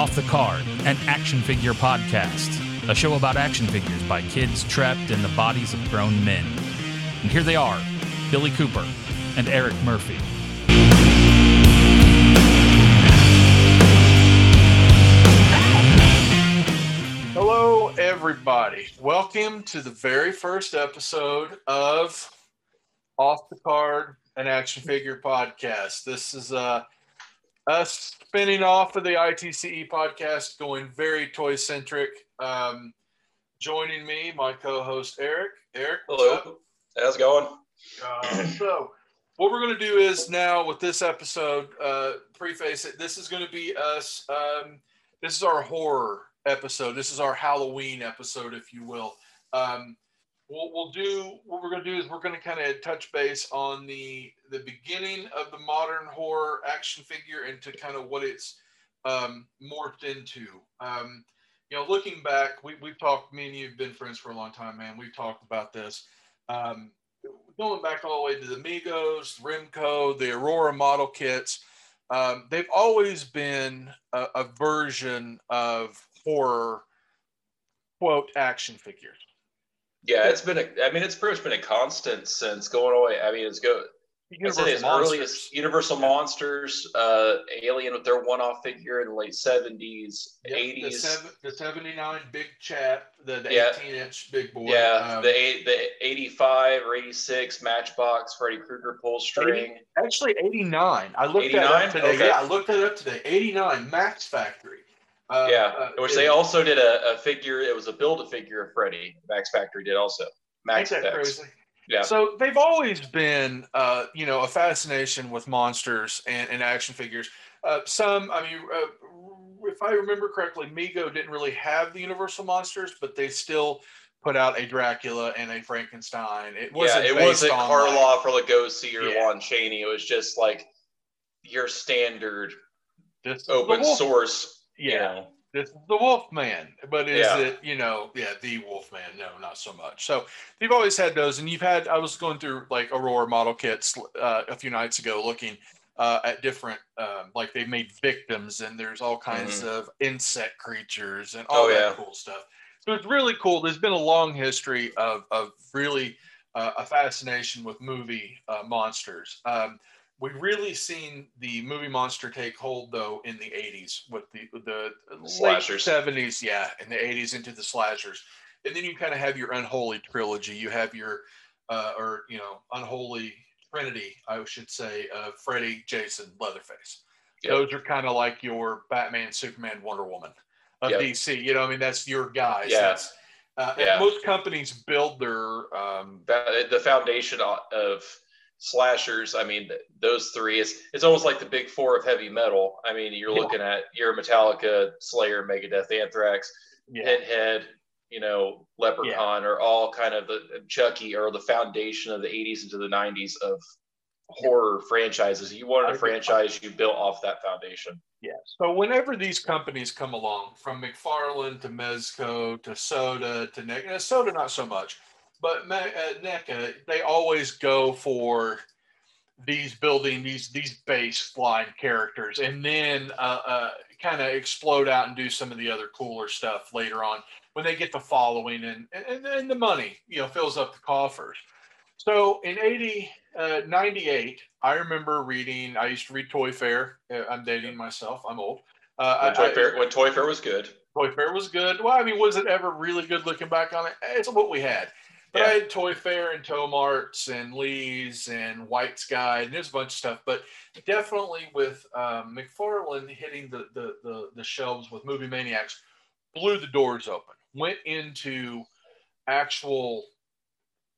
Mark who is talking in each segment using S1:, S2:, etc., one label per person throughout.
S1: Off the Card, an action figure podcast, a show about action figures by kids trapped in the bodies of grown men. And here they are Billy Cooper and Eric Murphy.
S2: Hello, everybody. Welcome to the very first episode of Off the Card, an action figure podcast. This is uh, us spinning off of the ITCE podcast, going very toy centric. Um, joining me, my co host Eric. Eric,
S3: Hello.
S2: up?
S3: How's it going?
S2: Uh, so, what we're going to do is now with this episode, uh, preface it. This is going to be us. Um, this is our horror episode. This is our Halloween episode, if you will. Um, what we'll do, what we're going to do is we're going to kind of touch base on the the beginning of the modern horror action figure into kind of what it's um, morphed into. Um, you know, looking back, we, we've talked. Me and you've been friends for a long time, man. We've talked about this. Um, going back all the way to the Mego, Remco, the Aurora model kits, um, they've always been a, a version of horror quote action figures.
S3: Yeah, it's been a. I mean, it's pretty much been a constant since going away. I mean, it's go. As early as Universal Monsters, uh, Alien with their one-off figure in the late seventies,
S2: Yep, the,
S3: eighties.
S2: seven, the 79 big chap, the, the
S3: Yeah.
S2: 18 inch big boy.
S3: Yeah,
S2: Um,
S3: the eight, the eighty-five or eighty-six Matchbox Freddy Krueger pull string.
S2: actually 89. I looked that
S3: 89?
S2: up today.
S3: Okay.
S2: Yeah, I looked that up today. 89 Max Factory. Uh,
S3: yeah,
S2: uh,
S3: which they also did a, a figure. It was a build-a-figure of Freddy. Max Factory did also. Max
S2: crazy?
S3: Yeah.
S2: So they've always been, uh, you know, a fascination with monsters and, and action figures. Uh, some, I mean, uh, if I remember correctly, Mego didn't really have the Universal monsters, but they still put out a Dracula and a Frankenstein. It wasn't.
S3: yeah, it
S2: based
S3: wasn't
S2: on, like-
S3: Karloff or Lugosi or
S2: Yeah.
S3: Lon Chaney. It was just like your standard
S2: this
S3: open
S2: Wolf-
S3: source.
S2: Yeah, this is the Wolfman, but is
S3: Yeah.
S2: it, you know, yeah, the Wolfman? No, not so much. So you've always had those, and you've had. I was going through like Aurora model kits uh, a few nights ago, looking uh, at different, um, like they've made victims, and there's all kinds of insect creatures and all
S3: Mm-hmm. Oh,
S2: that
S3: yeah.
S2: cool stuff. So it's really cool. There's been a long history of of really uh, a fascination with movie uh, monsters. Um, We've really seen the movie monster take hold though in the 80s with the the
S3: Slashers.
S2: late 70s, yeah, in the 80s into the slashers. And then you kind of have your unholy trilogy. You have your uh, or you know, unholy trinity, I should say, uh, Freddy, Jason, Leatherface.
S3: Yep.
S2: Those are kind of like your Batman, Superman, Wonder Woman of
S3: Yep.
S2: DC. You know, I mean, that's your guys.
S3: Yeah.
S2: That's, uh, and
S3: Yeah.
S2: most companies build their um,
S3: the foundation of slashers. I mean, those three. It's it's almost like the big four of heavy metal. I mean, you're
S2: Yeah.
S3: looking at your Metallica, Slayer, Megadeth, Anthrax,
S2: yeah,
S3: Pinhead. You know, Leprechaun are all kind of the Chucky or the foundation of the 80s into the 90s of horror franchises. You wanted a franchise, you built off that foundation.
S2: Yeah. So whenever these companies come along, from McFarlane to Mezco to SOTA to uh, SOTA not so much, but uh, NECA, they always go for these building these these base characters, and then uh, uh, kind of explode out and do some of the other cooler stuff later on when they get the following and and, and the money, you know, fills up the coffers. So in 80, uh, 98, I remember reading, I used to read Toy Fair. Uh, I'm dating myself. I'm old. Uh,
S3: When Toy,
S2: I-
S3: Fair, when Toy Fair was good.
S2: Toy Fair was good. Well, I mean, was it ever really good looking back on it? It's what we had. But I had Toy Fair and Tomart's and Lee's and White's Guide and there's a bunch of stuff. But definitely with um, McFarlane hitting the, the, the, the shelves with Movie Maniacs, blew the doors open, went into actual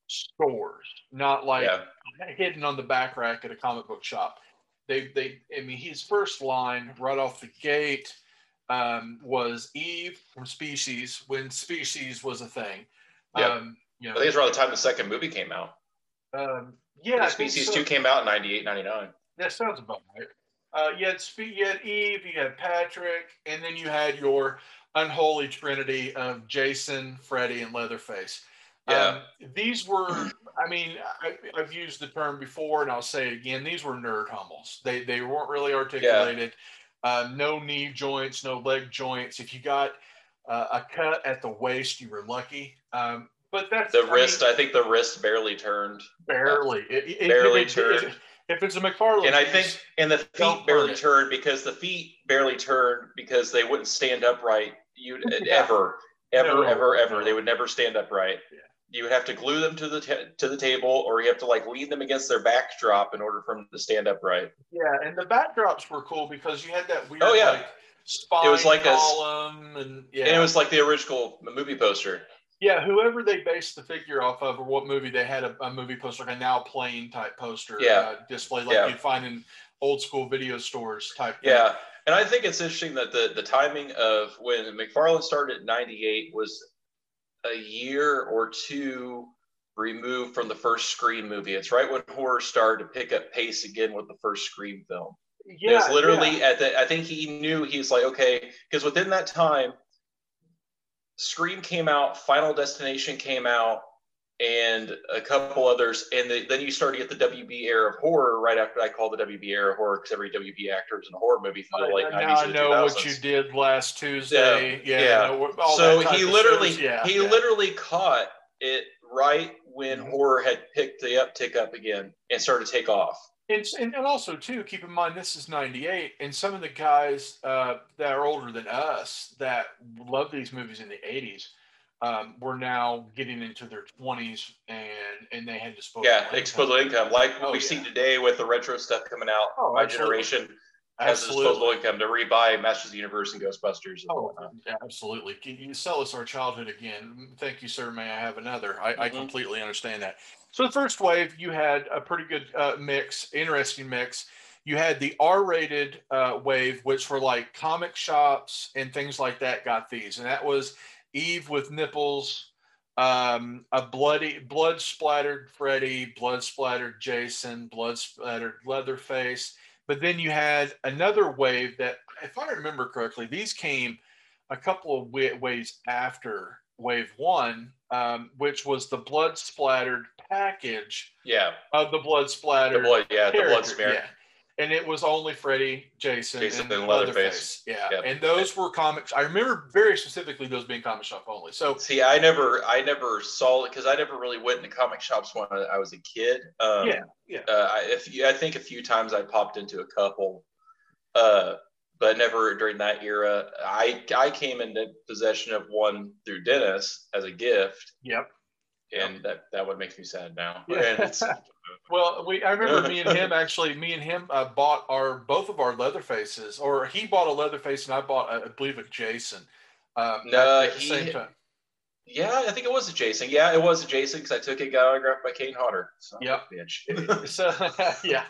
S2: stores, not like
S3: yeah.
S2: hidden on the back rack at a comic book shop. They, they, I mean, his first line right off the gate um, was Eve from Species when Species was a thing.
S3: Yep.
S2: Um, you
S3: I think it's around the time the second movie came out.
S2: um, yeah,
S3: Species
S2: so.
S3: 2 came out in 98, 99.
S2: That sounds about right. Uh, you had Spe- you had Eve, you had Patrick, and then you had your unholy trinity of Jason, Freddy, and Leatherface.
S3: Yeah.
S2: Um, these were, I mean, I, I've used the term before, and I'll say it again. These were nerd hummels. They they weren't really articulated. uh, no knee joints, no leg joints. If you got uh, a cut at the waist, you were lucky. Um, but that's
S3: the I wrist. Mean, I think the wrist barely turned.
S2: Barely.
S3: It, it, barely
S2: it,
S3: turned.
S2: if it's a McFarlane,
S3: and I think and the feet barely turned because the feet barely turned because they wouldn't stand upright. You yeah. ever, ever, no, ever, ever. No. They would never stand upright. Yeah. You would have to glue them to the t- to the table, or you have to like lean them against their backdrop in order for them to stand upright.
S2: Yeah, and the backdrops were cool because you had that weird.
S3: Oh yeah.
S2: Like,
S3: it was like
S2: column, a, and yeah,
S3: and it was like the original movie poster.
S2: Yeah, whoever they based the figure off of, or what movie they had a, a movie poster, like a now playing type poster,
S3: yeah.
S2: uh, display like yeah. you'd find in old school video stores type.
S3: Yeah, thing. and I think it's interesting that the the timing of when McFarlane started in '98 was a year or two removed from the first Scream movie. It's right when horror started to pick up pace again with the first Scream film. Yeah, it was literally yeah. at the. I think he knew he's like okay because within that time Scream came out, Final Destination came out, and a couple others. And the, then you start to get the WB era of horror right after I call the WB era of horror because every WB actor is in a horror movie from the late
S2: now 90s. I know 2000s. what you did last Tuesday. Yeah. yeah.
S3: yeah. so he literally, yeah, he yeah. literally caught it right when mm-hmm. horror had picked the uptick up again and started to take off.
S2: And, and, also too keep in mind this is 98 and some of the guys uh, that are older than us that love these movies in the 80s um, were now getting into their 20s and and they had disposable
S3: yeah income. disposable income like oh, we yeah. see today with the retro stuff coming out oh, my absolutely. generation has absolutely. disposable income to rebuy Masters of the Universe and Ghostbusters. And
S2: oh, absolutely. Can you sell us our childhood again? Thank you, sir. May I have another? I, mm-hmm. I completely understand that. So the first wave, you had a pretty good uh, mix, interesting mix. You had the R-rated uh, wave, which were like comic shops and things like that got these, and that was Eve with nipples, um, a bloody, blood splattered Freddy, blood splattered Jason, blood splattered Leatherface. But then you had another wave that, if I remember correctly, these came a couple of waves after wave one, um, which was the blood splattered package.
S3: Yeah.
S2: Of the blood splatter.
S3: The blood, yeah, character. the blood smear. Yeah.
S2: And it was only Freddy, Jason,
S3: Jason
S2: and,
S3: and Leatherface. Leatherface.
S2: Yeah. Yep. And those were comics. I remember very specifically those being comic shop only. So
S3: see, I never, I never saw it because I never really went into comic shops when I was a kid. Um,
S2: yeah. Yeah. Uh,
S3: I, if you, I think a few times I popped into a couple. Uh, but never during that era. I I came into possession of one through Dennis as a gift.
S2: Yep
S3: and that that would make me sad now.
S2: Yeah. well, we I remember me and him actually. Me and him uh, bought our both of our leather faces, or he bought a leather face, and I bought I believe a Jason.
S3: Um, no, at the he, same time. Yeah, I think it was a Jason. Yeah, it was a Jason because I took it, got autographed by Kane Hodder.
S2: So, yep. so yeah,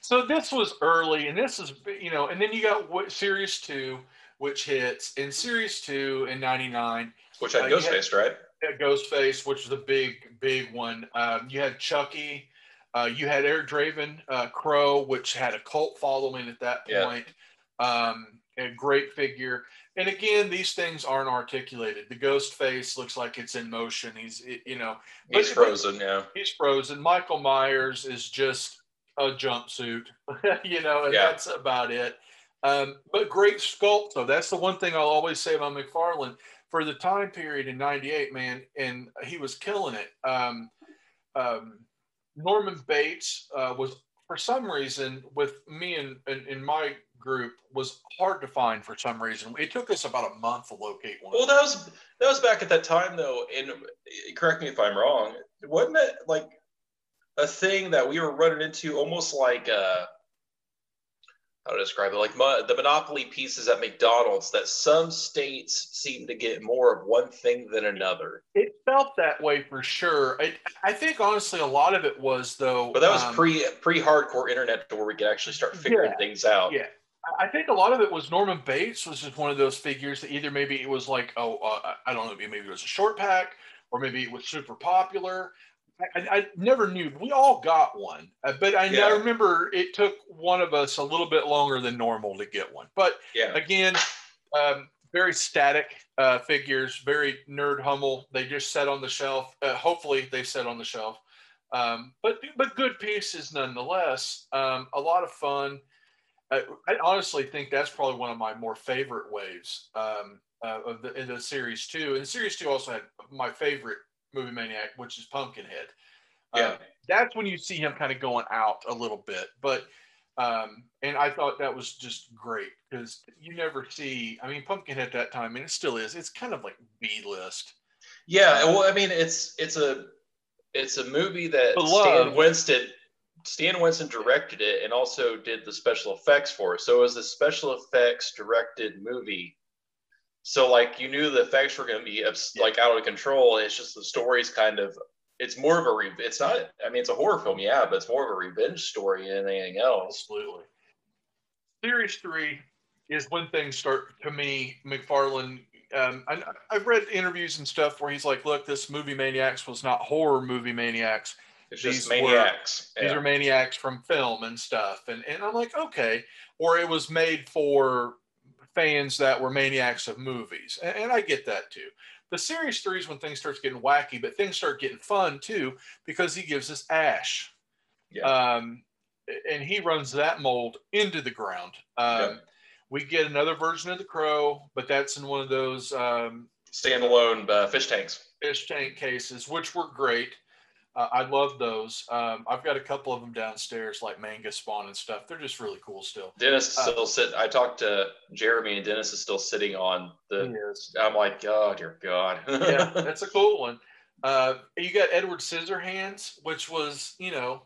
S2: so this was early, and this is you know, and then you got what, Series Two, which hits in Series Two in '99,
S3: which had uh, Ghostface, right?
S2: Ghostface, which is a big, big one. Um, you had Chucky. Uh, you had Eric Draven, uh, Crow, which had a cult following at that point. Yeah. Um, a great figure. And again, these things aren't articulated. The ghost face looks like it's in motion. He's, you know,
S3: he's frozen. yeah,
S2: he's frozen. Michael Myers is just a jumpsuit, you know, and yeah. that's about it. Um, but great sculpt, though. That's the one thing I'll always say about McFarlane for the time period in 98 man and he was killing it. Um, um, norman bates uh, was for some reason with me and in my group was hard to find for some reason. It took us about a month to locate one
S3: well that was that was back at that time though and correct me if i'm wrong wasn't it like a thing that we were running into almost like uh how to describe it like mo- the monopoly pieces at McDonald's that some states seem to get more of one thing than another.
S2: It felt that way for sure. I, I think honestly a lot of it was though.
S3: But that was um, pre pre hardcore internet to where we could actually start figuring
S2: yeah,
S3: things out.
S2: Yeah. I think a lot of it was Norman Bates was just one of those figures that either maybe it was like oh uh, I don't know maybe it was a short pack or maybe it was super popular I, I, never knew. We all got one, uh, but I, yeah. I, remember it took one of us a little bit longer than normal to get one. But
S3: yeah.
S2: again, um, very static uh, figures, very nerd Hummel. They just set on the shelf. Uh, hopefully, they set on the shelf. Um, but but good pieces nonetheless. Um, a lot of fun. I, I, honestly think that's probably one of my more favorite waves um, uh, of the in the series two. And series two also had my favorite movie maniac, which is Pumpkinhead.
S3: Yeah, uh,
S2: that's when you see him kind of going out a little bit, but. Um, and I thought that was just great because you never see. I mean, Pumpkinhead at that time, and it still is. It's kind of like B list.
S3: Yeah, well, I mean, it's it's a it's a movie that Stan Winston Stan Winston directed it and also did the special effects for it. So it was a special effects directed movie. So like you knew the effects were going to be like out of control. It's just the story's kind of it's more of a re- it's not I mean it's a horror film, yeah, but it's more of a revenge story than anything else.
S2: Absolutely. Series three is when things start to me. McFarlane um, I, have read interviews and stuff where he's like, "Look, this movie Maniacs was not horror movie Maniacs.
S3: It's these just maniacs.
S2: Were, yeah. These are maniacs from film and stuff." And and I'm like, okay, or it was made for fans that were maniacs of movies, and, and I get that too. The series three is when things starts getting wacky, but things start getting fun too because he gives us Ash. Yeah. Um, and he runs that mold into the ground. Um, yeah we get another version of the Crow, but that's in one of those um,
S3: standalone uh, fish tanks.
S2: Fish tank cases, which were great. Uh, I love those. Um, I've got a couple of them downstairs, like manga spawn and stuff. They're just really cool still.
S3: Dennis uh, still sit. I talked to Jeremy, and Dennis is still sitting on the. I'm like, oh dear God.
S2: yeah, that's a cool one. Uh, you got Edward Scissorhands, which was you know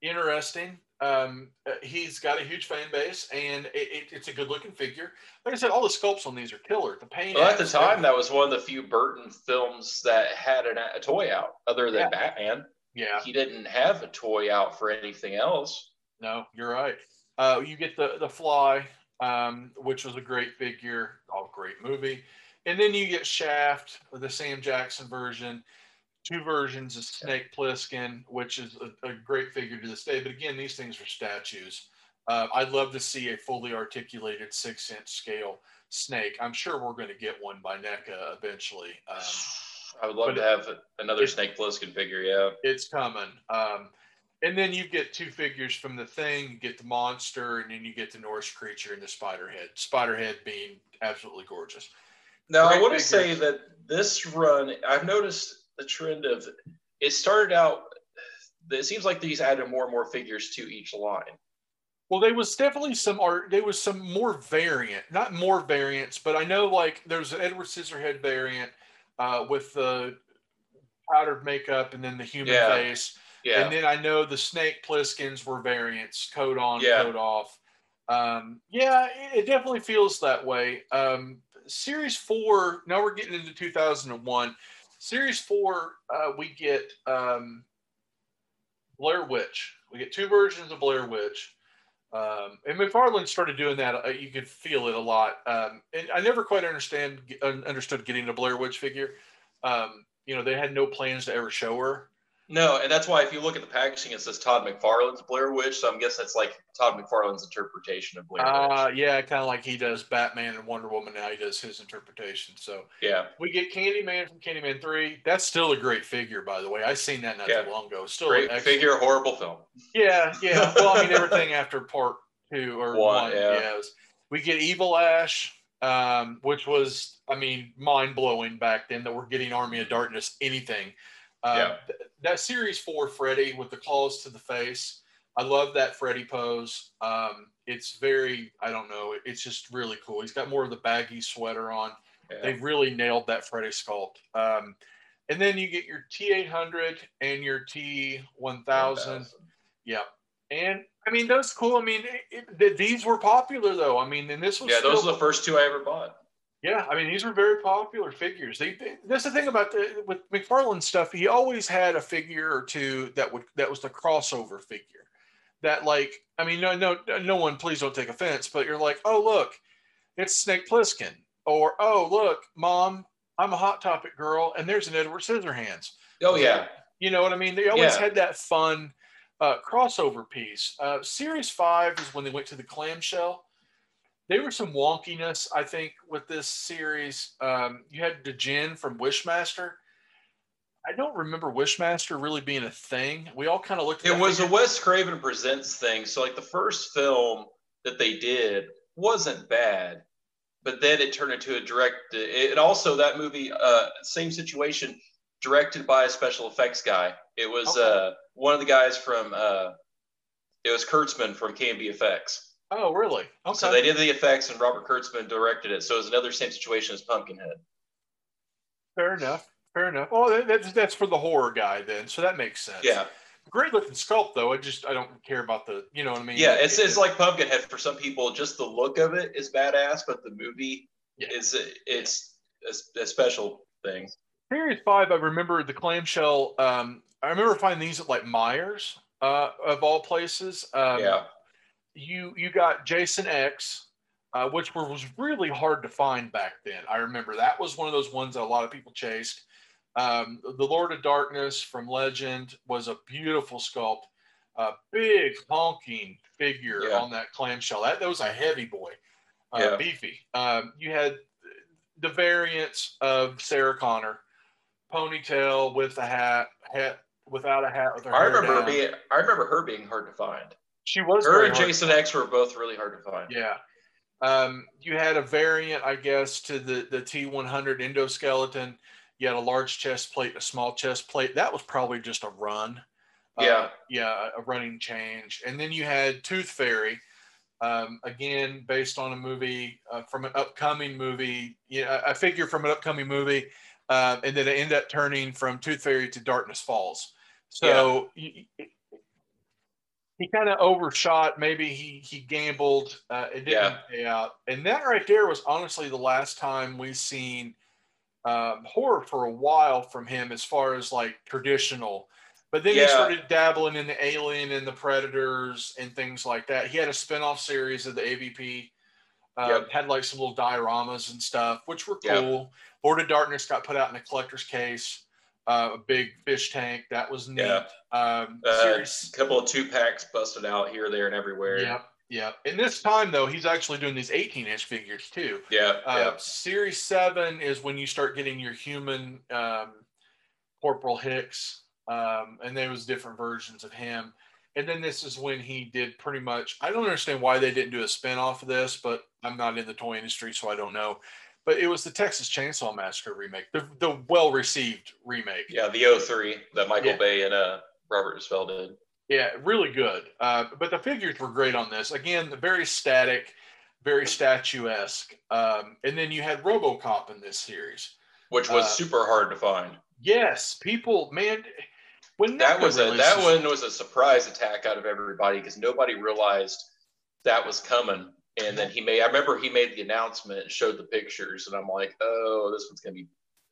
S2: interesting. Um, uh, he's got a huge fan base, and it, it, it's a good-looking figure. Like I said, all the sculpts on these are killer. The paint.
S3: Well, at the time, that was one of the few Burton films that had an, a toy out, other than yeah. Batman.
S2: Yeah,
S3: he didn't have a toy out for anything else.
S2: No, you're right. Uh, you get the the Fly, um, which was a great figure, all great movie, and then you get Shaft, the Sam Jackson version two versions of Snake Plissken, which is a, a, great figure to this day. But again, these things are statues. Uh, I'd love to see a fully articulated six inch scale snake. I'm sure we're going to get one by NECA eventually. Um,
S3: I would love to have another Snake Plissken figure. Yeah,
S2: it's coming. Um, and then you get two figures from the thing. You get the monster, and then you get the Norse creature and the spider head. Spider head being absolutely gorgeous.
S3: Now, Great I want to say that this run, I've noticed the trend of it started out. It seems like these added more and more figures to each line.
S2: Well, there was definitely some art. There was some more variant, not more variants, but I know like there's an Edward Scissorhead variant uh, with the powdered makeup and then the human yeah. face. Yeah. And then I know the Snake Plisskens were variants, coat on, yeah. coat off. Um, yeah, it, it, definitely feels that way. Um, series four, now we're getting into 2001. Series four, uh, we get um, Blair Witch. We get two versions of Blair Witch. Um, and McFarlane started doing that. Uh, you could feel it a lot. Um, and I never quite understand understood getting a Blair Witch figure. Um, you know, they had no plans to ever show her.
S3: No, and that's why if you look at the packaging, it says Todd McFarlane's Blair Witch. So I'm guessing it's like Todd McFarlane's interpretation of Blair Witch.
S2: Uh, yeah, kind of like he does Batman and Wonder Woman. Now he does his interpretation. So
S3: yeah,
S2: we get Candyman from Candyman Three. That's still a great figure, by the way. I seen that not yeah. too long ago. Still
S3: great figure, horrible film.
S2: Yeah, yeah. Well, I mean everything after part two or one. one yeah. yeah was, we get Evil Ash. Um, which was, I mean, mind blowing back then that we're getting Army of Darkness anything. Uh, yeah. That series four Freddy with the claws to the face. I love that Freddy pose. Um, it's very, I don't know, it's just really cool. He's got more of the baggy sweater on. Yeah. They've really nailed that Freddy sculpt. Um, and then you get your T800 and your T1000. Yeah. And I mean, that's cool. I mean, it, it, these were popular though. I mean, and this was.
S3: Yeah, those are the first two I ever bought.
S2: Yeah, I mean these were very popular figures. They, they, that's the thing about the, with McFarlane stuff. He always had a figure or two that would that was the crossover figure. That like, I mean, no, no, no one. Please don't take offense, but you're like, oh look, it's Snake Plissken, or oh look, Mom, I'm a Hot Topic girl, and there's an Edward Scissorhands.
S3: Oh yeah,
S2: you know what I mean. They always yeah. had that fun uh, crossover piece. Uh, series five is when they went to the clamshell there was some wonkiness, I think, with this series. Um, you had Djinn from Wishmaster. I don't remember Wishmaster really being a thing. We all kind of looked.
S3: At it It was a Wes Craven presents thing. So like the first film that they did wasn't bad, but then it turned into a direct. It also that movie, uh, same situation, directed by a special effects guy. It was okay. uh, one of the guys from. Uh, it was Kurtzman from KNB Effects.
S2: Oh, really?
S3: Okay. So they did the effects, and Robert Kurtzman directed it. So it was another same situation as Pumpkinhead.
S2: Fair enough. Fair enough. Oh, that's that's for the horror guy then, so that makes sense.
S3: Yeah.
S2: Great looking sculpt though. I just I don't care about the you know what I mean.
S3: Yeah, it's it's like Pumpkinhead for some people. Just the look of it is badass, but the movie yeah. is it's a, a, special thing.
S2: Series five, I remember the clamshell. Um, I remember finding these at like Myers uh, of all places. Um,
S3: yeah.
S2: You you got Jason X, uh, which were, was really hard to find back then. I remember that was one of those ones that a lot of people chased. Um, the Lord of Darkness from Legend was a beautiful sculpt, a big honking figure yeah. on that clamshell. That, that was a heavy boy, uh, yeah. beefy. Um, you had the variants of Sarah Connor, ponytail with a hat, hat without a hat with her I
S3: remember
S2: down.
S3: being I remember her being hard to find.
S2: She was
S3: her and Jason X were both really hard to find.
S2: Yeah. Um, you had a variant, I guess, to the the T100 endoskeleton you had a large chest plate, a small chest plate. That was probably just a run.
S3: Yeah. Uh,
S2: yeah, a running change. And then you had Tooth Fairy, um, again, based on a movie uh, from an upcoming movie. Yeah, I figure from an upcoming movie. Uh, and then it ended up turning from Tooth Fairy to Darkness Falls. So yeah. he, he kind of overshot. Maybe he he gambled. Uh, it didn't yeah. pay out. And that right there was honestly the last time we've seen um, horror for a while from him as far as like traditional. But then yeah. he started dabbling in the Alien and the Predators and things like that. He had a spinoff series of the AVP. Uh, yep. Had like some little dioramas and stuff, which were cool. Yep. Lord of Darkness got put out in a collector's case, uh, a big fish tank. That was neat. Yeah. Um,
S3: uh, a couple of two packs busted out here, there, and everywhere.
S2: Yep. Yeah. And this time though, he's actually doing these 18 inch figures too.
S3: Yeah. Uh, yeah.
S2: Series seven is when you start getting your human um, Corporal Hicks, um, and there was different versions of him. And then this is when he did pretty much. I don't understand why they didn't do a spin off of this, but I'm not in the toy industry, so I don't know. But it was the Texas Chainsaw Massacre remake, the, the well received remake.
S3: Yeah, the 03 that Michael yeah. Bay and uh, Robert Isfeld did.
S2: Yeah, really good. Uh, but the figures were great on this. Again, very static, very statuesque. Um, and then you had RoboCop in this series,
S3: which was uh, super hard to find.
S2: Yes, people, man.
S3: When that was a that one was a surprise attack out of everybody because nobody realized that was coming. And then he made. I remember he made the announcement, and showed the pictures, and I'm like, oh, this one's gonna be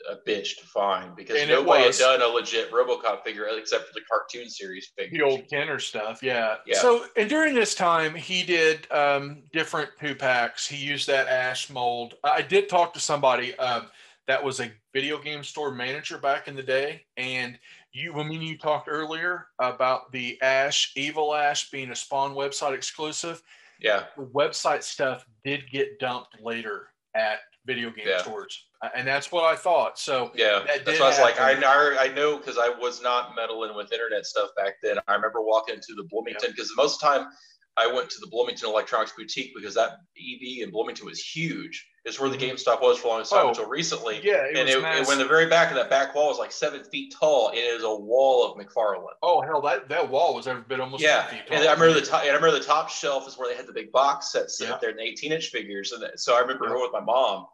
S3: a bitch to find because and nobody had done a legit RoboCop figure except for the cartoon series figure.
S2: The old Kenner stuff, yeah. yeah. So, and during this time, he did um, different two packs. He used that ash mold. I did talk to somebody um, that was a video game store manager back in the day, and you I mean, you talked earlier about the Ash Evil Ash being a Spawn website exclusive.
S3: Yeah,
S2: the website stuff did get dumped later at video game yeah. stores uh, and that's what I thought. So
S3: yeah, that that's what I was like. I know, I know, because I was not meddling with internet stuff back then. I remember walking into the Bloomington because most of the time I went to the Bloomington Electronics Boutique because that EB in Bloomington was huge. It's where the. GameStop was for a long time oh, until recently.
S2: Yeah,
S3: it and it, it, when the very back of that back wall was like seven feet tall, it is a wall of McFarlane.
S2: Oh hell, that, that wall was every bit almost
S3: yeah. And I remember the top. And I remember the top shelf is where they had the big box sets yeah. there, the 18 inch figures. And so I remember yeah. going with my mom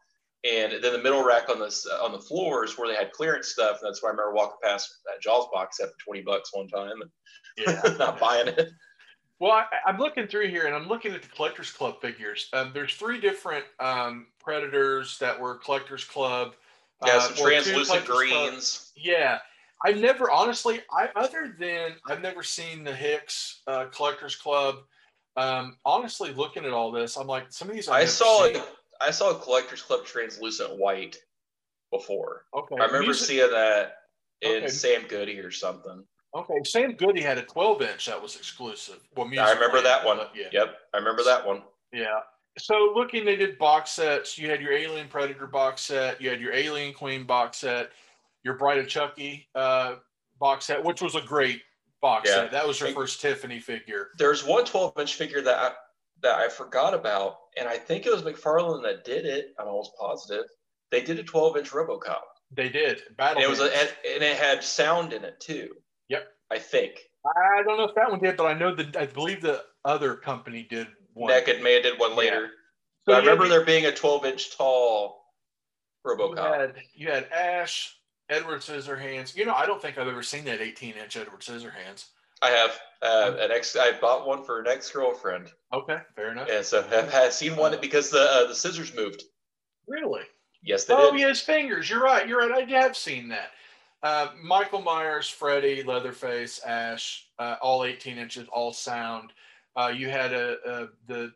S3: and then the middle rack on this uh, on the floors where they had clearance stuff. And that's why I remember walking past that Jaws box set for twenty bucks one time and yeah, not buying it.
S2: Well, I, am looking through here and I'm looking at the Collectors Club figures. Um, there's three different um, Predators that were Collectors Club.
S3: Yeah, uh, some translucent greens.
S2: Club. Yeah. I've never, honestly, I other than I've never seen the Hicks uh, Collectors Club. Um, honestly, looking at all this, I'm like, some of these
S3: I've i saw seen. I saw a collector's club translucent white before.
S2: Okay.
S3: I remember Music- seeing that in okay. Sam Goody or something.
S2: Okay, Sam Goody had a 12 inch that was exclusive.
S3: Well, I remember that one. Yeah. Yep, I remember that one.
S2: Yeah. So looking, they did box sets. You had your Alien Predator box set. You had your Alien Queen box set. Your Bride of Chucky uh, box set, which was a great box yeah. set. That was your first Tiffany figure.
S3: There's one 12 inch figure that that I forgot about, and I think it was McFarlane that did it. I'm almost positive. They did a 12 inch RoboCop.
S2: They did. Battle.
S3: And it was a, and it had sound in it too. I think.
S2: I don't know if that one did, but I know that I believe the other company did one.
S3: NECA made did one later. Yeah. So I remember there being a 12 inch tall RoboCop.
S2: You had, you had Ash, Edward Scissorhands. You know, I don't think I've ever seen that 18 inch Edward Scissorhands.
S3: I have uh, an ex. I bought one for an ex girlfriend.
S2: Okay, fair enough.
S3: And so I've had seen one because the uh, the scissors moved.
S2: Really?
S3: Yes, they
S2: oh,
S3: did.
S2: yeah, his fingers. You're right. You're right. I have seen that. Uh, Michael Myers, Freddy, Leatherface, Ash, uh, all 18 inches, all sound. Uh, you had a, a, the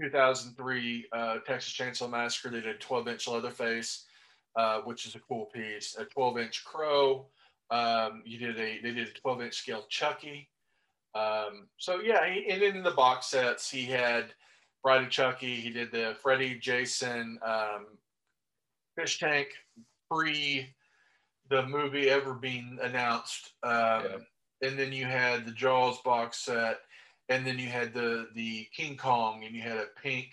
S2: 2003 uh, Texas Chainsaw Massacre. They did 12 inch Leatherface, uh, which is a cool piece. A 12 inch Crow. Um, you did a they did a 12 inch scale Chucky. Um, so yeah, he, and in the box sets he had Bride of Chucky. He did the Freddy, Jason, um, Fish Tank pre the movie ever being announced. Um, yeah. And then you had the Jaws box set, and then you had the the King Kong, and you had a pink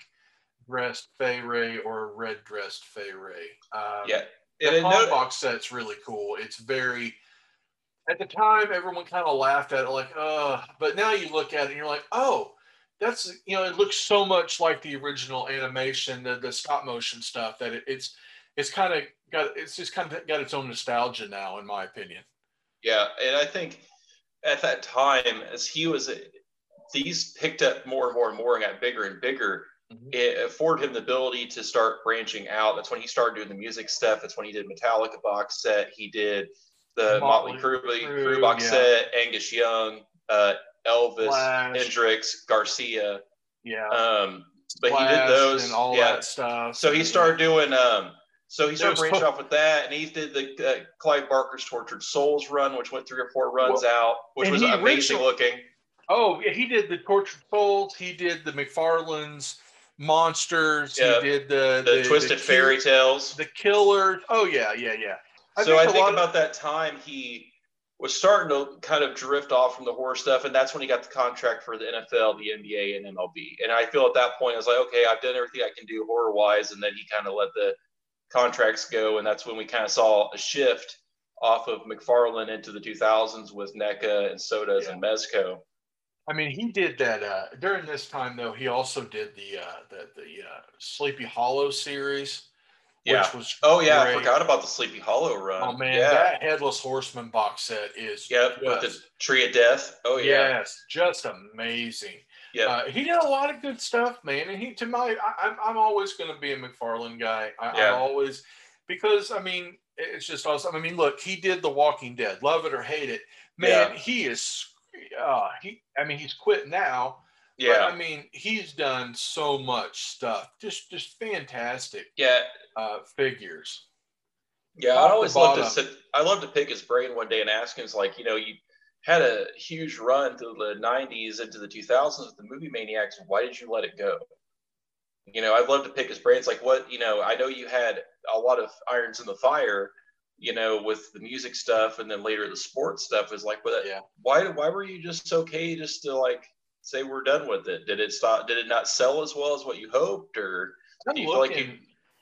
S2: dressed Fay Wray or a red dressed Fay Wray.
S3: Um, yeah,
S2: the Kong box set's really cool. It's very at the time everyone kind of laughed at it like, uh, but now you look at it and you're like, oh, that's you know, it looks so much like the original animation, the the stop motion stuff that it, it's it's kind of got it's just kind of got its own nostalgia now, in my opinion.
S3: Yeah, and I think at that time, as he was, these picked up more and more and more and got bigger and bigger. Mm-hmm. It afforded him the ability to start branching out. That's when he started doing the music stuff. That's when he did Metallica box set. He did the Motley, Motley Crue, Crue, box yeah. set, Angus Young, uh, Elvis, Flash. Hendrix, Garcia.
S2: Yeah.
S3: Um, but he did those
S2: and all
S3: yeah.
S2: that stuff.
S3: So he started doing um, so he started branching off with that, and he did the uh, Clive Barker's Tortured Souls run, which went three or four runs well, out, which was amazing looking.
S2: Oh, yeah, he did the Tortured Souls. He did the McFarlane's Monsters.
S3: Yeah,
S2: he did the
S3: the, the Twisted the Fairy Tales.
S2: The Killers. Oh yeah, yeah, yeah.
S3: I so think I think about of... that time he was starting to kind of drift off from the horror stuff, and that's when he got the contract for the NFL, the NBA, and MLB. And I feel at that point I was like, okay, I've done everything I can do horror wise, and then he kind of let the contracts go, and that's when we kind of saw a shift off of McFarlane into the 2000s with NECA and SOTAs yeah. and Mezco.
S2: I mean, he did that uh, during this time, though. He also did the uh, the, the uh, Sleepy Hollow series,
S3: yeah. which was oh yeah, great. I forgot about the Sleepy Hollow run.
S2: Oh man,
S3: yeah.
S2: that Headless Horseman box set is
S3: yep just, with the Tree of Death. Oh yeah,
S2: yes, just amazing.
S3: Yeah,
S2: uh, he did a lot of good stuff, man. And he, to my, I, am I'm always going to be a McFarlane guy. I, yeah. I always, because I mean, it's just awesome. I mean, look, he did The Walking Dead, love it or hate it, man. Yeah. He is, uh, he. I mean, he's quit now.
S3: Yeah.
S2: But, I mean, he's done so much stuff. Just, just fantastic.
S3: Yeah.
S2: Uh, figures.
S3: Yeah, I always love to sit. I love to pick his brain one day and ask him, like, you know, you had a huge run through the 90s into the 2000s with the movie maniacs why did you let it go you know i'd love to pick his brains like what you know i know you had a lot of irons in the fire you know with the music stuff and then later the sports stuff is like but
S2: yeah.
S3: why why were you just okay just to like say we're done with it did it stop did it not sell as well as what you hoped or
S2: I'm looking, like you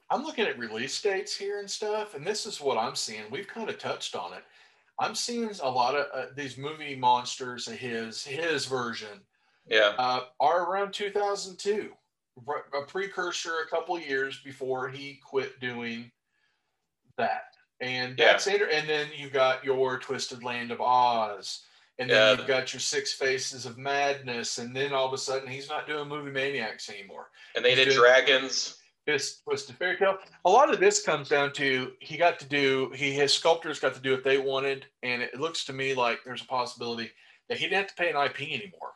S2: I'm looking at release dates here and stuff, and this is what I'm seeing. We've kind of touched on it. I'm seeing a lot of uh, these movie monsters. of His his version,
S3: yeah,
S2: uh, are around 2002, a precursor a couple years before he quit doing that. And that's yeah. and then you've got your Twisted Land of Oz, and then yeah. you've got your Six Faces of Madness, and then all of a sudden he's not doing Movie Maniacs anymore.
S3: And they he's did doing, Dragons
S2: this twisted fairy tale. A lot of this comes down to he got to do he his sculptors got to do what they wanted, and it looks to me like there's a possibility that he didn't have to pay an IP anymore.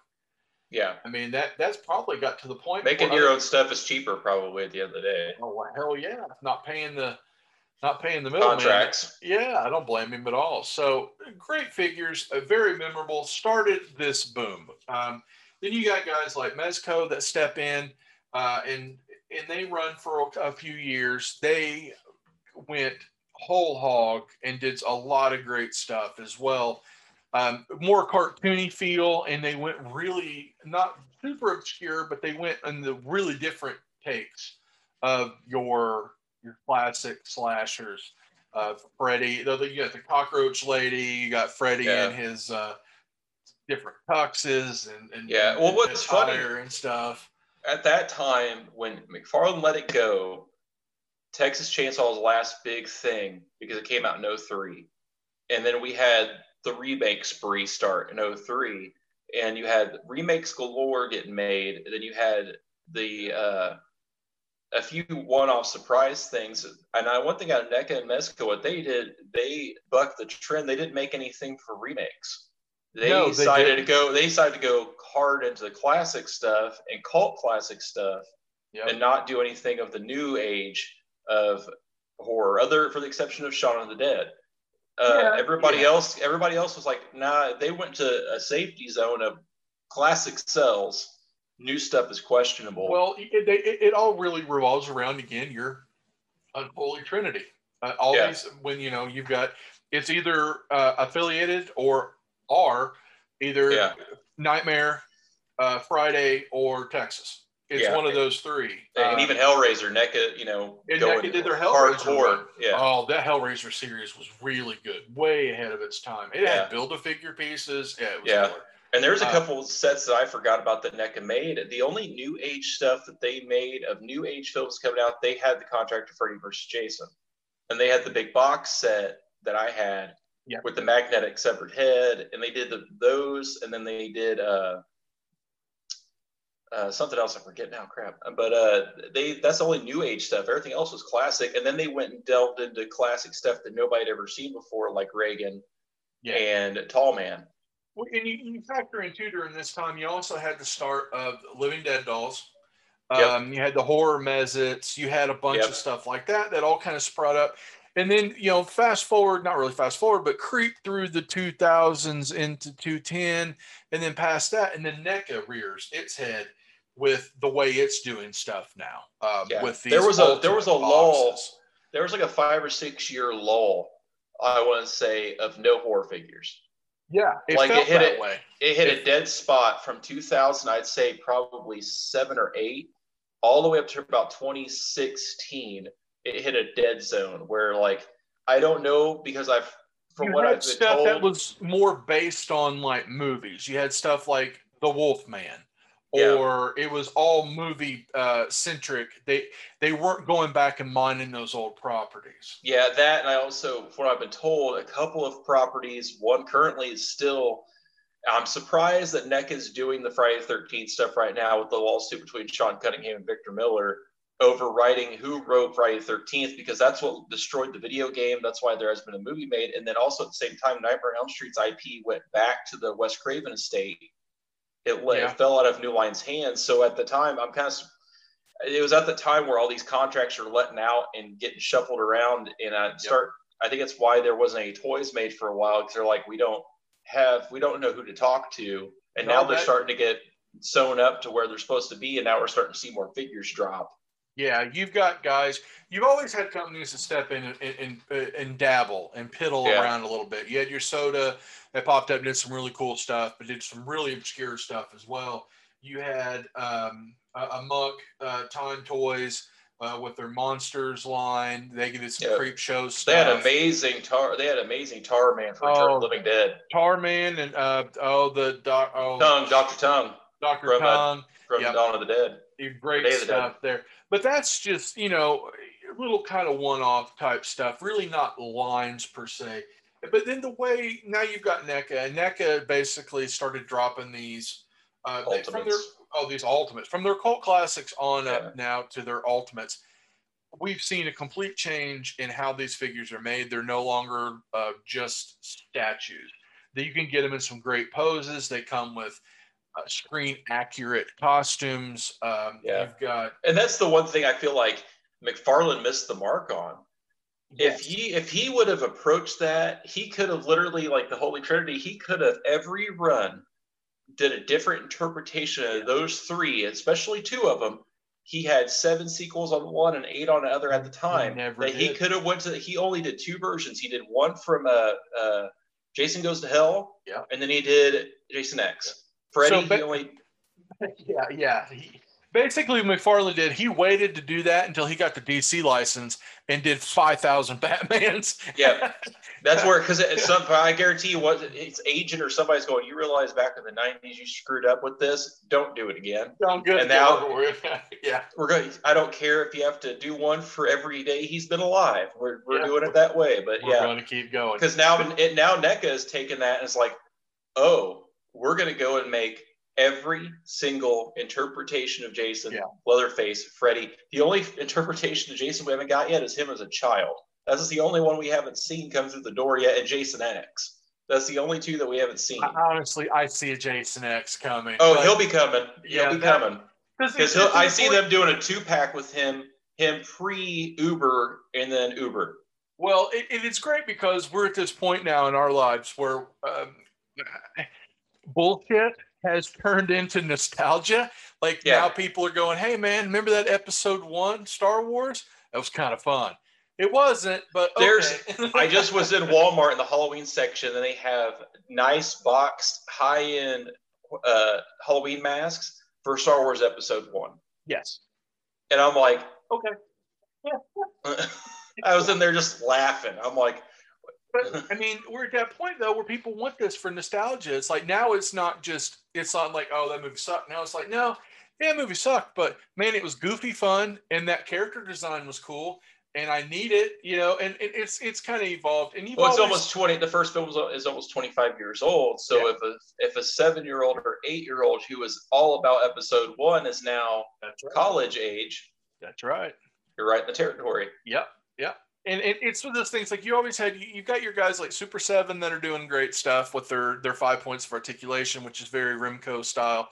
S3: Yeah,
S2: I mean that that's probably got to the point.
S3: Making your own stuff is cheaper, probably at the end of the day.
S2: Oh well, hell yeah! Not paying the not paying the middle
S3: contracts.
S2: Yeah, I don't blame him at all. So great figures, uh, very memorable. Started this boom. Um, then you got guys like Mezco that step in uh, and and they run for a, a few years. They went whole hog and did a lot of great stuff as well. Um, more cartoony feel, and they went really not super obscure, but they went in the really different takes of your your classic slashers. Uh, Freddy, though you got the cockroach lady, you got Freddy yeah. and his uh, different tuxes and, and
S3: yeah. Well, what's funny
S2: and stuff
S3: at that time when McFarlane let it go, Texas Chainsaw's last big thing because it came out in 03. And then we had the remake spree start in 03. And you had remakes galore getting made. And then you had the uh, a few one-off surprise things. And I one thing out of NECA and Mezco, what they did, they bucked the trend. They didn't make anything for remakes. They no, decided they to go. They decided to go hard into the classic stuff and cult classic stuff, yep. and not do anything of the new age of horror, other for the exception of Shaun of the Dead. Uh, yeah, everybody yeah. else, everybody else was like, nah. They went to a safety zone of classic cells. New stuff is questionable.
S2: Well, it, it, it all really revolves around again your unholy trinity. Uh, all yeah. these when you know you've got it's either uh, affiliated or are either yeah. Nightmare, uh, Friday, or Texas. It's yeah. one of those three.
S3: And uh, even Hellraiser, NECA, you know,
S2: and NECA did their Hellraiser. Yeah. Oh, that Hellraiser series was really good, way ahead of its time. It yeah. had build a figure pieces. Yeah.
S3: yeah. And there's a uh, couple sets that I forgot about that NECA made. The only new age stuff that they made of new age films coming out, they had the contract of Freddy versus Jason. And they had the big box set that I had yeah. with the magnetic severed head, and they did the, those, and then they did uh, uh, something else I forget now. Crap, but uh, they that's only new age stuff. Everything else was classic, and then they went and delved into classic stuff that nobody had ever seen before, like Regan yeah. and Tall Man.
S2: Well, and you, you, factor in too during this time, you also had the start of Living Dead dolls. Um, yep. You had the horror Mez-Itz. You had a bunch yep. of stuff like that that all kind of spread up and then you know fast forward not really fast forward but creep through the 2000s into 210 and then past that and then NECA rears its head with the way it's doing stuff now um, yeah. with
S3: there was a there was a lull there was like a five or six year lull i want to say of no horror figures
S2: yeah
S3: it like it hit it, way. it hit it, a dead spot from 2000 i'd say probably seven or eight all the way up to about 2016 it hit a dead zone where like I don't know because I've from you what I've
S2: stuff
S3: told,
S2: that was more based on like movies. You had stuff like The Wolf Man, or yeah. it was all movie uh, centric. They they weren't going back and mining those old properties.
S3: Yeah, that and I also, from what I've been told, a couple of properties. One currently is still. I'm surprised that NECA is doing the Friday the 13th stuff right now with the lawsuit between Sean Cunningham and Victor Miller overwriting who wrote Friday the 13th because that's what destroyed the video game. That's why there has been a movie made. And then also at the same time, Nightmare on Elm Street's IP went back to the Wes Craven estate. It, yeah. it fell out of New Line's hands. So at the time, I'm kind of, it was at the time where all these contracts are letting out and getting shuffled around. And I start, I think it's why there wasn't any toys made for a while because they're like, we don't have, we don't know who to talk to. And no, now they're starting to get sewn up to where they're supposed to be. And now we're starting to see more figures drop.
S2: Yeah, you've got guys. You've always had companies that step in and, and, and, and dabble and piddle yeah. around a little bit. You had your SOTA that popped up and did some really cool stuff, but did some really obscure stuff as well. You had um, a, Amok uh, Time Toys uh, with their monsters line. They did some yeah. Creepshow stuff.
S3: They had amazing tar. They had amazing Tar Man for oh, Living Dead.
S2: Tar Man and uh, oh the doc. Oh,
S3: Tongue, Doctor Tongue.
S2: Doctor Tongue
S3: from yep. Dawn of the Dead.
S2: Great stuff there. But that's just, you know, little kind of one off type stuff, really not lines per se. But then the way now you've got NECA, and NECA basically started dropping these uh, from their oh these ultimates from their cult classics on yeah. up now to their ultimates. We've seen a complete change in how these figures are made. They're no longer uh, just statues. That you can get them in some great poses. They come with uh, screen accurate costumes. Um, yeah. You've got,
S3: and that's the one thing I feel like McFarlane missed the mark on. Yes. If he if he would have approached that, he could have literally like the Holy Trinity. He could have every run did a different interpretation of those three, especially two of them. He had seven sequels on one and eight on the other at the time. He that he could have went to. He only did two versions. He did one from uh, uh, Jason Goes to Hell,
S2: yeah,
S3: and then he did Jason X. Freddy, so, only
S2: yeah, yeah. He, basically McFarlane did. He waited to do that until he got the DC license and did five thousand Batmans.
S3: yeah, that's where because some I guarantee you, what it's agent or somebody's going. You realize back in the '90s you screwed up with this. Don't do it again.
S2: Don't good.
S3: And now,
S2: yeah,
S3: we're going. I don't care if you have to do one for every day he's been alive. We're we're yeah. doing it that way. But
S2: we're
S3: yeah,
S2: going to keep going
S3: because now it now NECA has taken that and it's like, oh, we're going to go and make every single interpretation of Jason, yeah. Leatherface, Freddy. The only interpretation of Jason we haven't got yet is him as a child. That's the only one we haven't seen come through the door yet, and Jason X. That's the only two that we haven't seen.
S2: Honestly, I see a Jason X coming.
S3: Oh, but, he'll be coming. He'll yeah, be that, coming. Because I see them doing a two pack with him, him pre Uber and then Uber.
S2: Well, it, it's great because we're at this point now in our lives where um, bullshit has turned into nostalgia. Like yeah. now people are going, hey man, remember that episode one Star Wars? That was kind of fun. It wasn't, but okay.
S3: there's. I just was in Walmart in the Halloween section, and they have nice boxed, high end uh, Halloween masks for Star Wars Episode One.
S2: Yes.
S3: And I'm like,
S2: okay.
S3: I was in there just laughing. I'm like,
S2: but I mean, we're at that point though where people want this for nostalgia. It's like now it's not just it's not like oh that movie sucked. Now it's like no, yeah, movie sucked, but man, it was goofy fun and that character design was cool. And I need it, you know, and, and it's it's kind of evolved. And
S3: well, it's always, almost twenty. The first film is almost twenty five years old. So yeah. if a if a seven year old or eight year old who was all about episode one is now right. college age,
S2: that's right.
S3: You're right in the territory.
S2: Yep. Yep and it, it's one of those things like you always had you, have got your guys like super seven that are doing great stuff with their their five points of articulation which is very Remco style.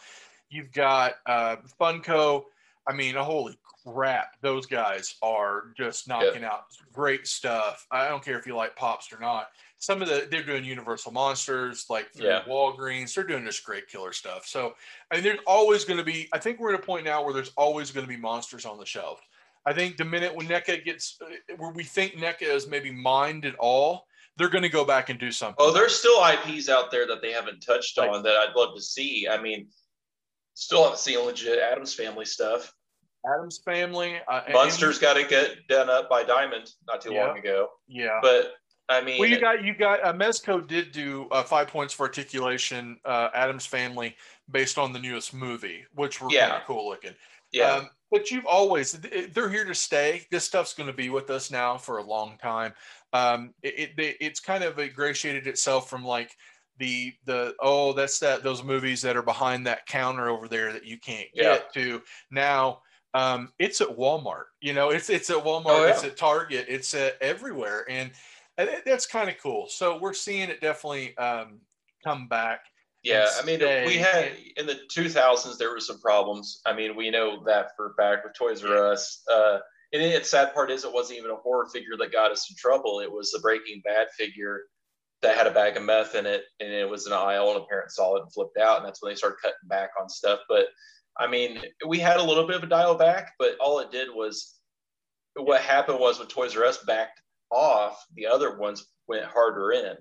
S2: You've got uh funko. I mean holy crap those guys are just knocking yeah. out great stuff. I don't care if you like pops or not. Some of the they're doing universal monsters like yeah. walgreens. They're doing just great killer stuff. So i mean there's always going to be i think we're at a point now where there's always going to be monsters on the shelf I think the minute when NECA gets uh, where we think NECA is maybe mined at all, they're going to go back and do something.
S3: Oh, there's still IPs out there that they haven't touched on that I'd love to see. I mean, still haven't seen legit Addams Family stuff.
S2: Addams Family.
S3: Uh, Munsters got to get done up by Diamond not too yeah, long ago.
S2: Yeah.
S3: But I mean,
S2: well, you got you got uh, Mezco did do uh, five points for articulation. Uh, Addams Family based on the newest movie, which were yeah. kind of cool looking.
S3: Yeah. Um,
S2: but you've always they're here to stay. This stuff's going to be with us now for a long time. Um, it, it it's kind of ingratiated itself from like the the oh that's that those movies that are behind that counter over there that you can't get yeah. to now. Um, it's at Walmart. You know, it's it's at Walmart. Oh, yeah. It's at Target. It's at everywhere, and that's kind of cool. So we're seeing it definitely um, come back.
S3: Yeah, I mean, we had in the 2000s there were some problems. I mean, we know that for a fact with Toys R Us. Uh, and the sad part is it wasn't even a horror figure that got us in trouble. It was a Breaking Bad figure that had a bag of meth in it, and it was an aisle, and a parent saw it and flipped out, and that's when they started cutting back on stuff. But I mean, we had a little bit of a dial back, but all it did was what happened was when Toys R Us backed off, the other ones went harder in.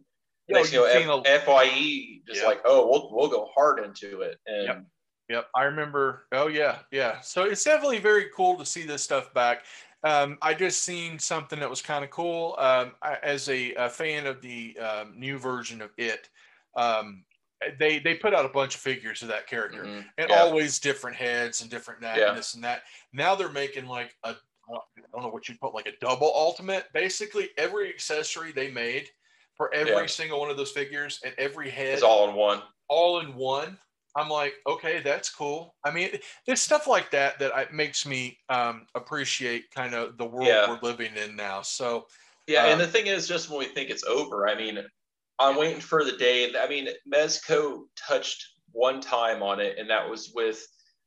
S3: Yo, next, you know, F- a... Fye just like, oh, we'll we'll go hard into it. And
S2: yep. Yep, I remember. Oh yeah, yeah. So it's definitely very cool to see this stuff back. Um, I just seen something that was kind of cool. Um, I, as a, a, fan of the um, new version of it, um, they they put out a bunch of figures of that character, mm-hmm. and yeah. always different heads and different that yeah. and this and that. Now they're making like a I don't know what you'd put like a double ultimate. Basically, every accessory they made for every yeah. single one of those figures and every head.
S3: It's all in one.
S2: All in one. I'm like, okay, that's cool. I mean, there's stuff like that that I, makes me um, appreciate kind of the world yeah. we're living in now. So,
S3: yeah, um, and the thing is, just when we think it's over, I mean, I'm waiting for the day. I mean, Mezco touched one time on it, and that was with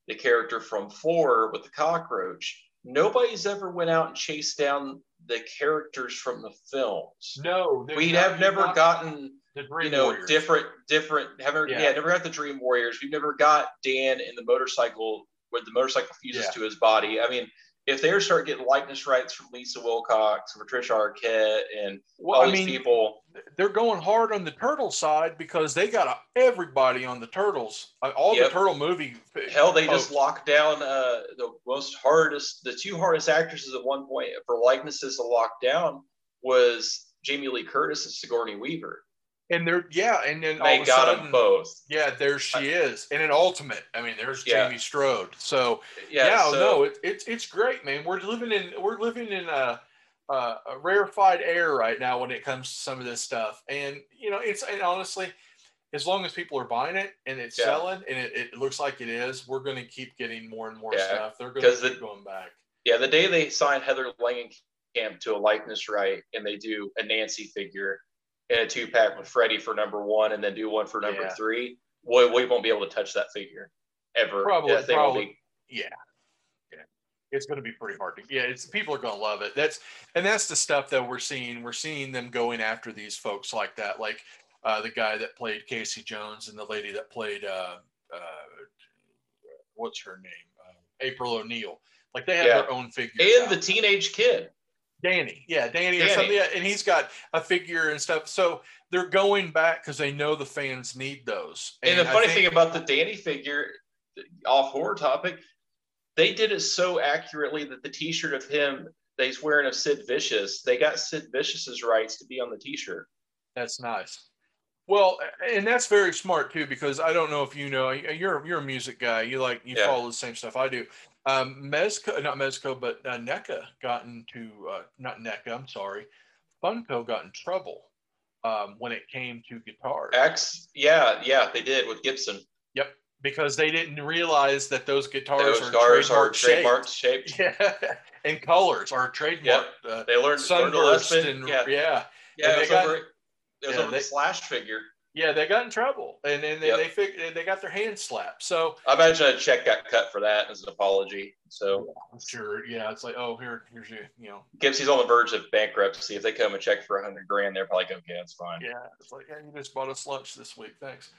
S3: the character from Four with the cockroach. Nobody's ever went out and chased down the characters from the films.
S2: No,
S3: we have never gotten you know Warriors. different different haven't yeah. yeah. never got the Dream Warriors. We've never got Dan in the motorcycle where the motorcycle fuses yeah. to his body. I mean, if they start getting likeness rights from Lisa Wilcox, from Patricia Arquette, and well, all I these mean, people,
S2: they're going hard on the turtle side because they got everybody on the turtles. Uh, all yep. the turtle movie.
S3: Hell, they folks. just locked down uh, the most hardest, the two hardest actresses at one point for likenesses to lock down was Jamie Lee Curtis and Sigourney Weaver.
S2: And they're yeah, and then
S3: they got sudden, them both.
S2: Yeah, there she is. And an ultimate. I mean, there's yeah. Jamie Strode. So yeah, yeah so, no, it, it's it's great, man. We're living in we're living in a, a, a rarefied air right now when it comes to some of this stuff. And you know, it's and honestly, as long as people are buying it and it's yeah. selling and it, it, looks like it is, we're going to keep getting more and more stuff. They're going to keep the, going back.
S3: Yeah, the day they sign Heather Langenkamp to a likeness right and they do a Nancy figure in a two pack with Freddy for number one and then do one for number yeah. three, we, we won't be able to touch that figure ever.
S2: Probably, yeah, probably. Be, yeah. Yeah. It's going to be pretty hard to, yeah, it's people are going to love it. That's, and that's the stuff that we're seeing. We're seeing them going after these folks like that. Like uh, the guy that played Casey Jones and the lady that played, uh, uh, what's her name? Uh, April O'Neil. Like they have yeah. their own figure
S3: And out. the teenage kid.
S2: Danny, yeah, Danny, Danny. or something, yeah, and he's got a figure and stuff. So they're going back because they know the fans need those.
S3: And, and the funny think, thing about the Danny figure, off horror topic, they did it so accurately that the T-shirt of him that he's wearing of Sid Vicious, they got Sid Vicious's rights to be on the T-shirt.
S2: That's nice. Well, and that's very smart too, because I don't know if you know, you're you're a music guy. You like you yeah. follow the same stuff I do. Um, Mezco, not Mezco, but uh, NECA got into, uh, not NECA, I'm sorry, Funko got in trouble um, when it came to guitars.
S3: X, yeah, yeah, they did with Gibson.
S2: Yep, because they didn't realize that those guitars those are, trademark are trademarked shaped. shaped. Yeah, and colors are trademarked. Yep.
S3: Uh, they learned
S2: sunburst learned and yeah,
S3: yeah,
S2: yeah.
S3: it was got, over, it was yeah, over they, the slash figure.
S2: Yeah, they got in trouble, and then they, yep. they figured they got their hands slapped. So
S3: I imagine a check got cut for that as an apology. So
S2: I'm sure, yeah, it's like, oh, here, here's you, you know,
S3: Gibbsy's on the verge of bankruptcy. If they come and check for a hundred grand, they're probably going, okay, that's fine.
S2: Yeah, it's like, yeah, you just bought us lunch this week, thanks.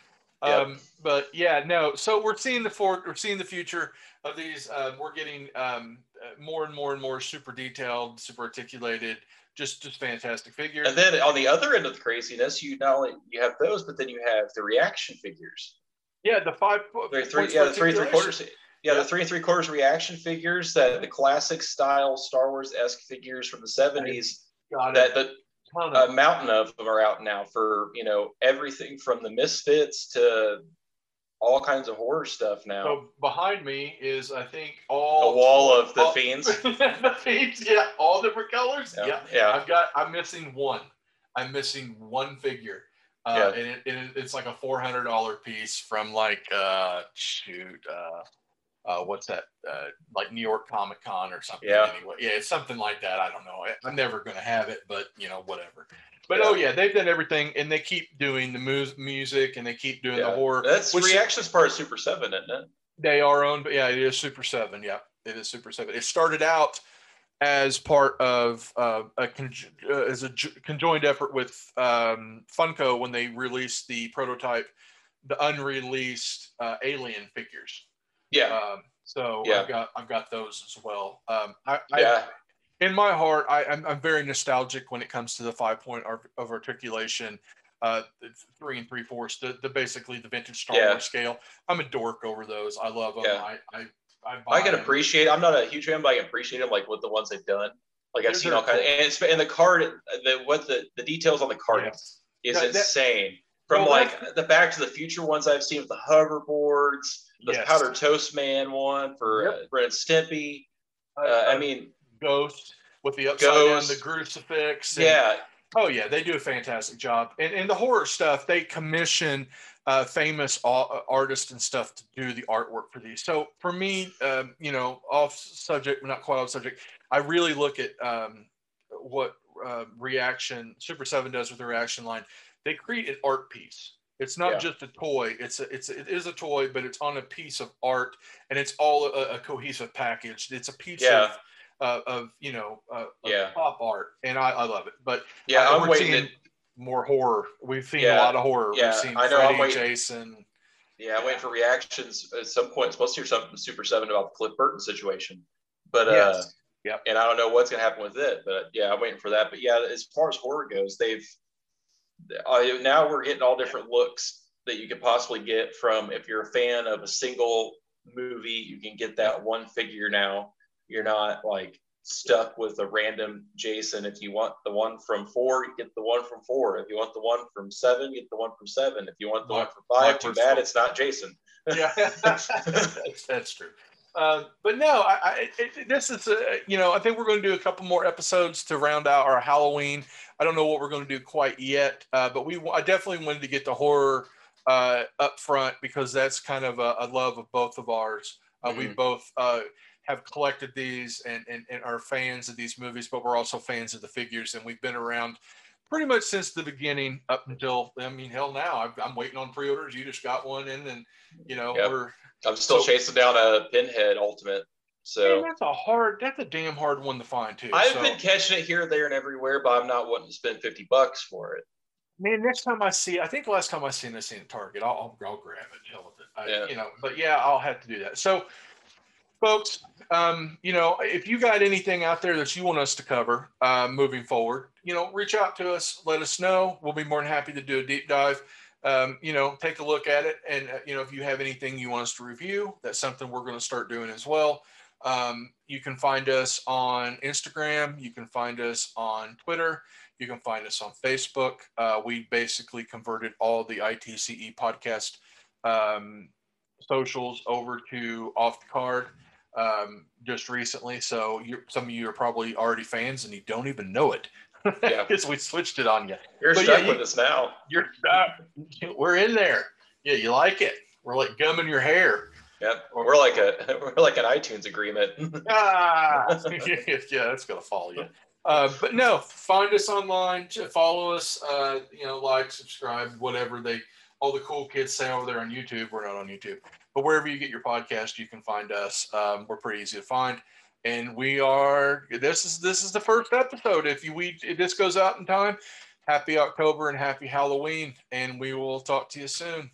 S2: Yep. Um, but yeah, no. So we're seeing the for we're seeing the future of these. Uh, we're getting um, Uh, more and more and more super detailed, super articulated just just fantastic figures.
S3: And then on the other end of the craziness, you not only you have those, but then you have the reaction figures.
S2: Yeah, the five.
S3: The three, yeah, the three and three quarters. Yeah, yeah, the three and three quarters reaction figures that the classic style Star Wars esque figures from the seventies. That the a mountain of them are out now for you know everything from the Misfits to all kinds of horror stuff now. So
S2: behind me is, I think, all
S3: a wall of the all, fiends.
S2: the fiends, yeah, all different colors.
S3: Yeah.
S2: yeah,
S3: yeah.
S2: I've got. I'm missing one. I'm missing one figure. Uh, yeah. and it, it, it's like a four hundred dollar piece from like uh, shoot, uh, uh, what's that? Uh, like New York Comic Con or something.
S3: Yeah.
S2: Anyway, yeah, it's something like that. I don't know. I'm never gonna have it, but you know, whatever. But yeah. oh yeah, they've done everything, and they keep doing the mu- music, and they keep doing yeah. the horror.
S3: That's which, reactions part of Super Seven, isn't it?
S2: They are owned, but yeah, it is Super Seven. Yeah, it is Super Seven. It started out as part of uh, a con- uh, as a conjoined effort with um, Funko when they released the prototype, the unreleased uh, Alien figures.
S3: Yeah.
S2: Um, so yeah. I've got I've got those as well. Um, I, yeah. I, in my heart, I, am I'm, I'm very nostalgic when it comes to the five point of articulation, uh, three and three fourths, the, the basically the vintage Star yeah. Wars scale. I'm a dork over those. I love them. Yeah. I, I, I,
S3: I can appreciate. I'm not a huge fan, but I can appreciate them like with the ones they've done. Like I've seen all kinds, and, and the card, the what the the details on the card yes. is that, insane. From well, like the Back to the Future ones I've seen with the hoverboards, the yes. Powder Toast Man one for yep. uh, Ren Stimpy. Uh, I mean,
S2: Ghost with the upside Ghost. down, the crucifix.
S3: And, yeah.
S2: Oh yeah, they do a fantastic job. And, and the horror stuff, they commission uh, famous artists and stuff to do the artwork for these. So for me, um, you know, off subject, not quite off subject, I really look at um, what uh, reaction Super Seven does with the reaction line. They create an art piece. It's not yeah. just a toy. It's a, it's it is a toy, but it's on a piece of art, and it's all a, a cohesive package. It's a piece yeah. of uh, of you know uh,
S3: yeah.
S2: pop art, and I, I love it. But
S3: yeah, I'm waiting. To,
S2: more horror. We've seen yeah, a lot of horror.
S3: Yeah,
S2: We've seen
S3: I know.
S2: Freddy,
S3: I'm waiting.
S2: Jason.
S3: Yeah, I'm waiting for reactions at some point. Supposed to hear something Super Seven about the Cliff Burton situation, but uh.
S2: Yeah.
S3: And I don't know what's going to happen with it, but yeah, I'm waiting for that. But yeah, as far as horror goes, they've uh, now we're getting all different looks that you could possibly get from if you're a fan of a single movie, you can get that one figure now. You're not like stuck with a random Jason. If you want the one from four, you get the one from four. If you want the one from seven, get the one from seven. If you want the one from five, too bad it's not Jason.
S2: yeah, that's, that's true. Uh, but no, I, I it, this is a, you know I think we're going to do a couple more episodes to round out our Halloween. I don't know what we're going to do quite yet, uh, but we I definitely wanted to get the horror uh, up front because that's kind of a, a love of both of ours. Uh, mm-hmm. We both uh, have collected these and, and, and are fans of these movies, but we're also fans of the figures, and we've been around pretty much since the beginning up until I mean, hell, now i am waiting on pre-orders. You just got one in, and you know yep. we're.
S3: I'm still so, chasing down a Pinhead Ultimate. So
S2: man, that's a hard, that's a damn hard one to find too.
S3: I've
S2: so.
S3: been catching it here, there, and everywhere, but I'm not wanting to spend fifty bucks for it.
S2: Man, next time I see, I think the last time I seen this in Target, I'll, I'll, I'll grab it. Hell with it. I, yeah. You know, but yeah, I'll have to do that. So folks, um, you know, if you got anything out there that you want us to cover uh, moving forward, you know, reach out to us, let us know. We'll be more than happy to do a deep dive. Um, you know, take a look at it. And, uh, you know, if you have anything you want us to review, that's something we're going to start doing as well. Um, you can find us on Instagram. You can find us on Twitter. You can find us on Facebook. Uh, we basically converted all the ITCE podcast um, socials over to off the card um, just recently. So some of you are probably already fans and you don't even know it. Yeah, because we switched it on you.
S3: You're but stuck yeah, with you, us now.
S2: You're stuck. We're in there. Yeah, you like it. We're like gumming your hair.
S3: Yep, we're like a we're like an iTunes agreement.
S2: ah, yeah, that's gonna follow you. Uh, but no, find us online, follow us, uh, you know, like, subscribe, whatever they, all the cool kids say over there on YouTube. We're not on YouTube. But wherever you get your podcast, you can find us. Um, we're pretty easy to find, and we are. This is this is the first episode. If you we if this goes out in time, happy October and happy Halloween, and we will talk to you soon.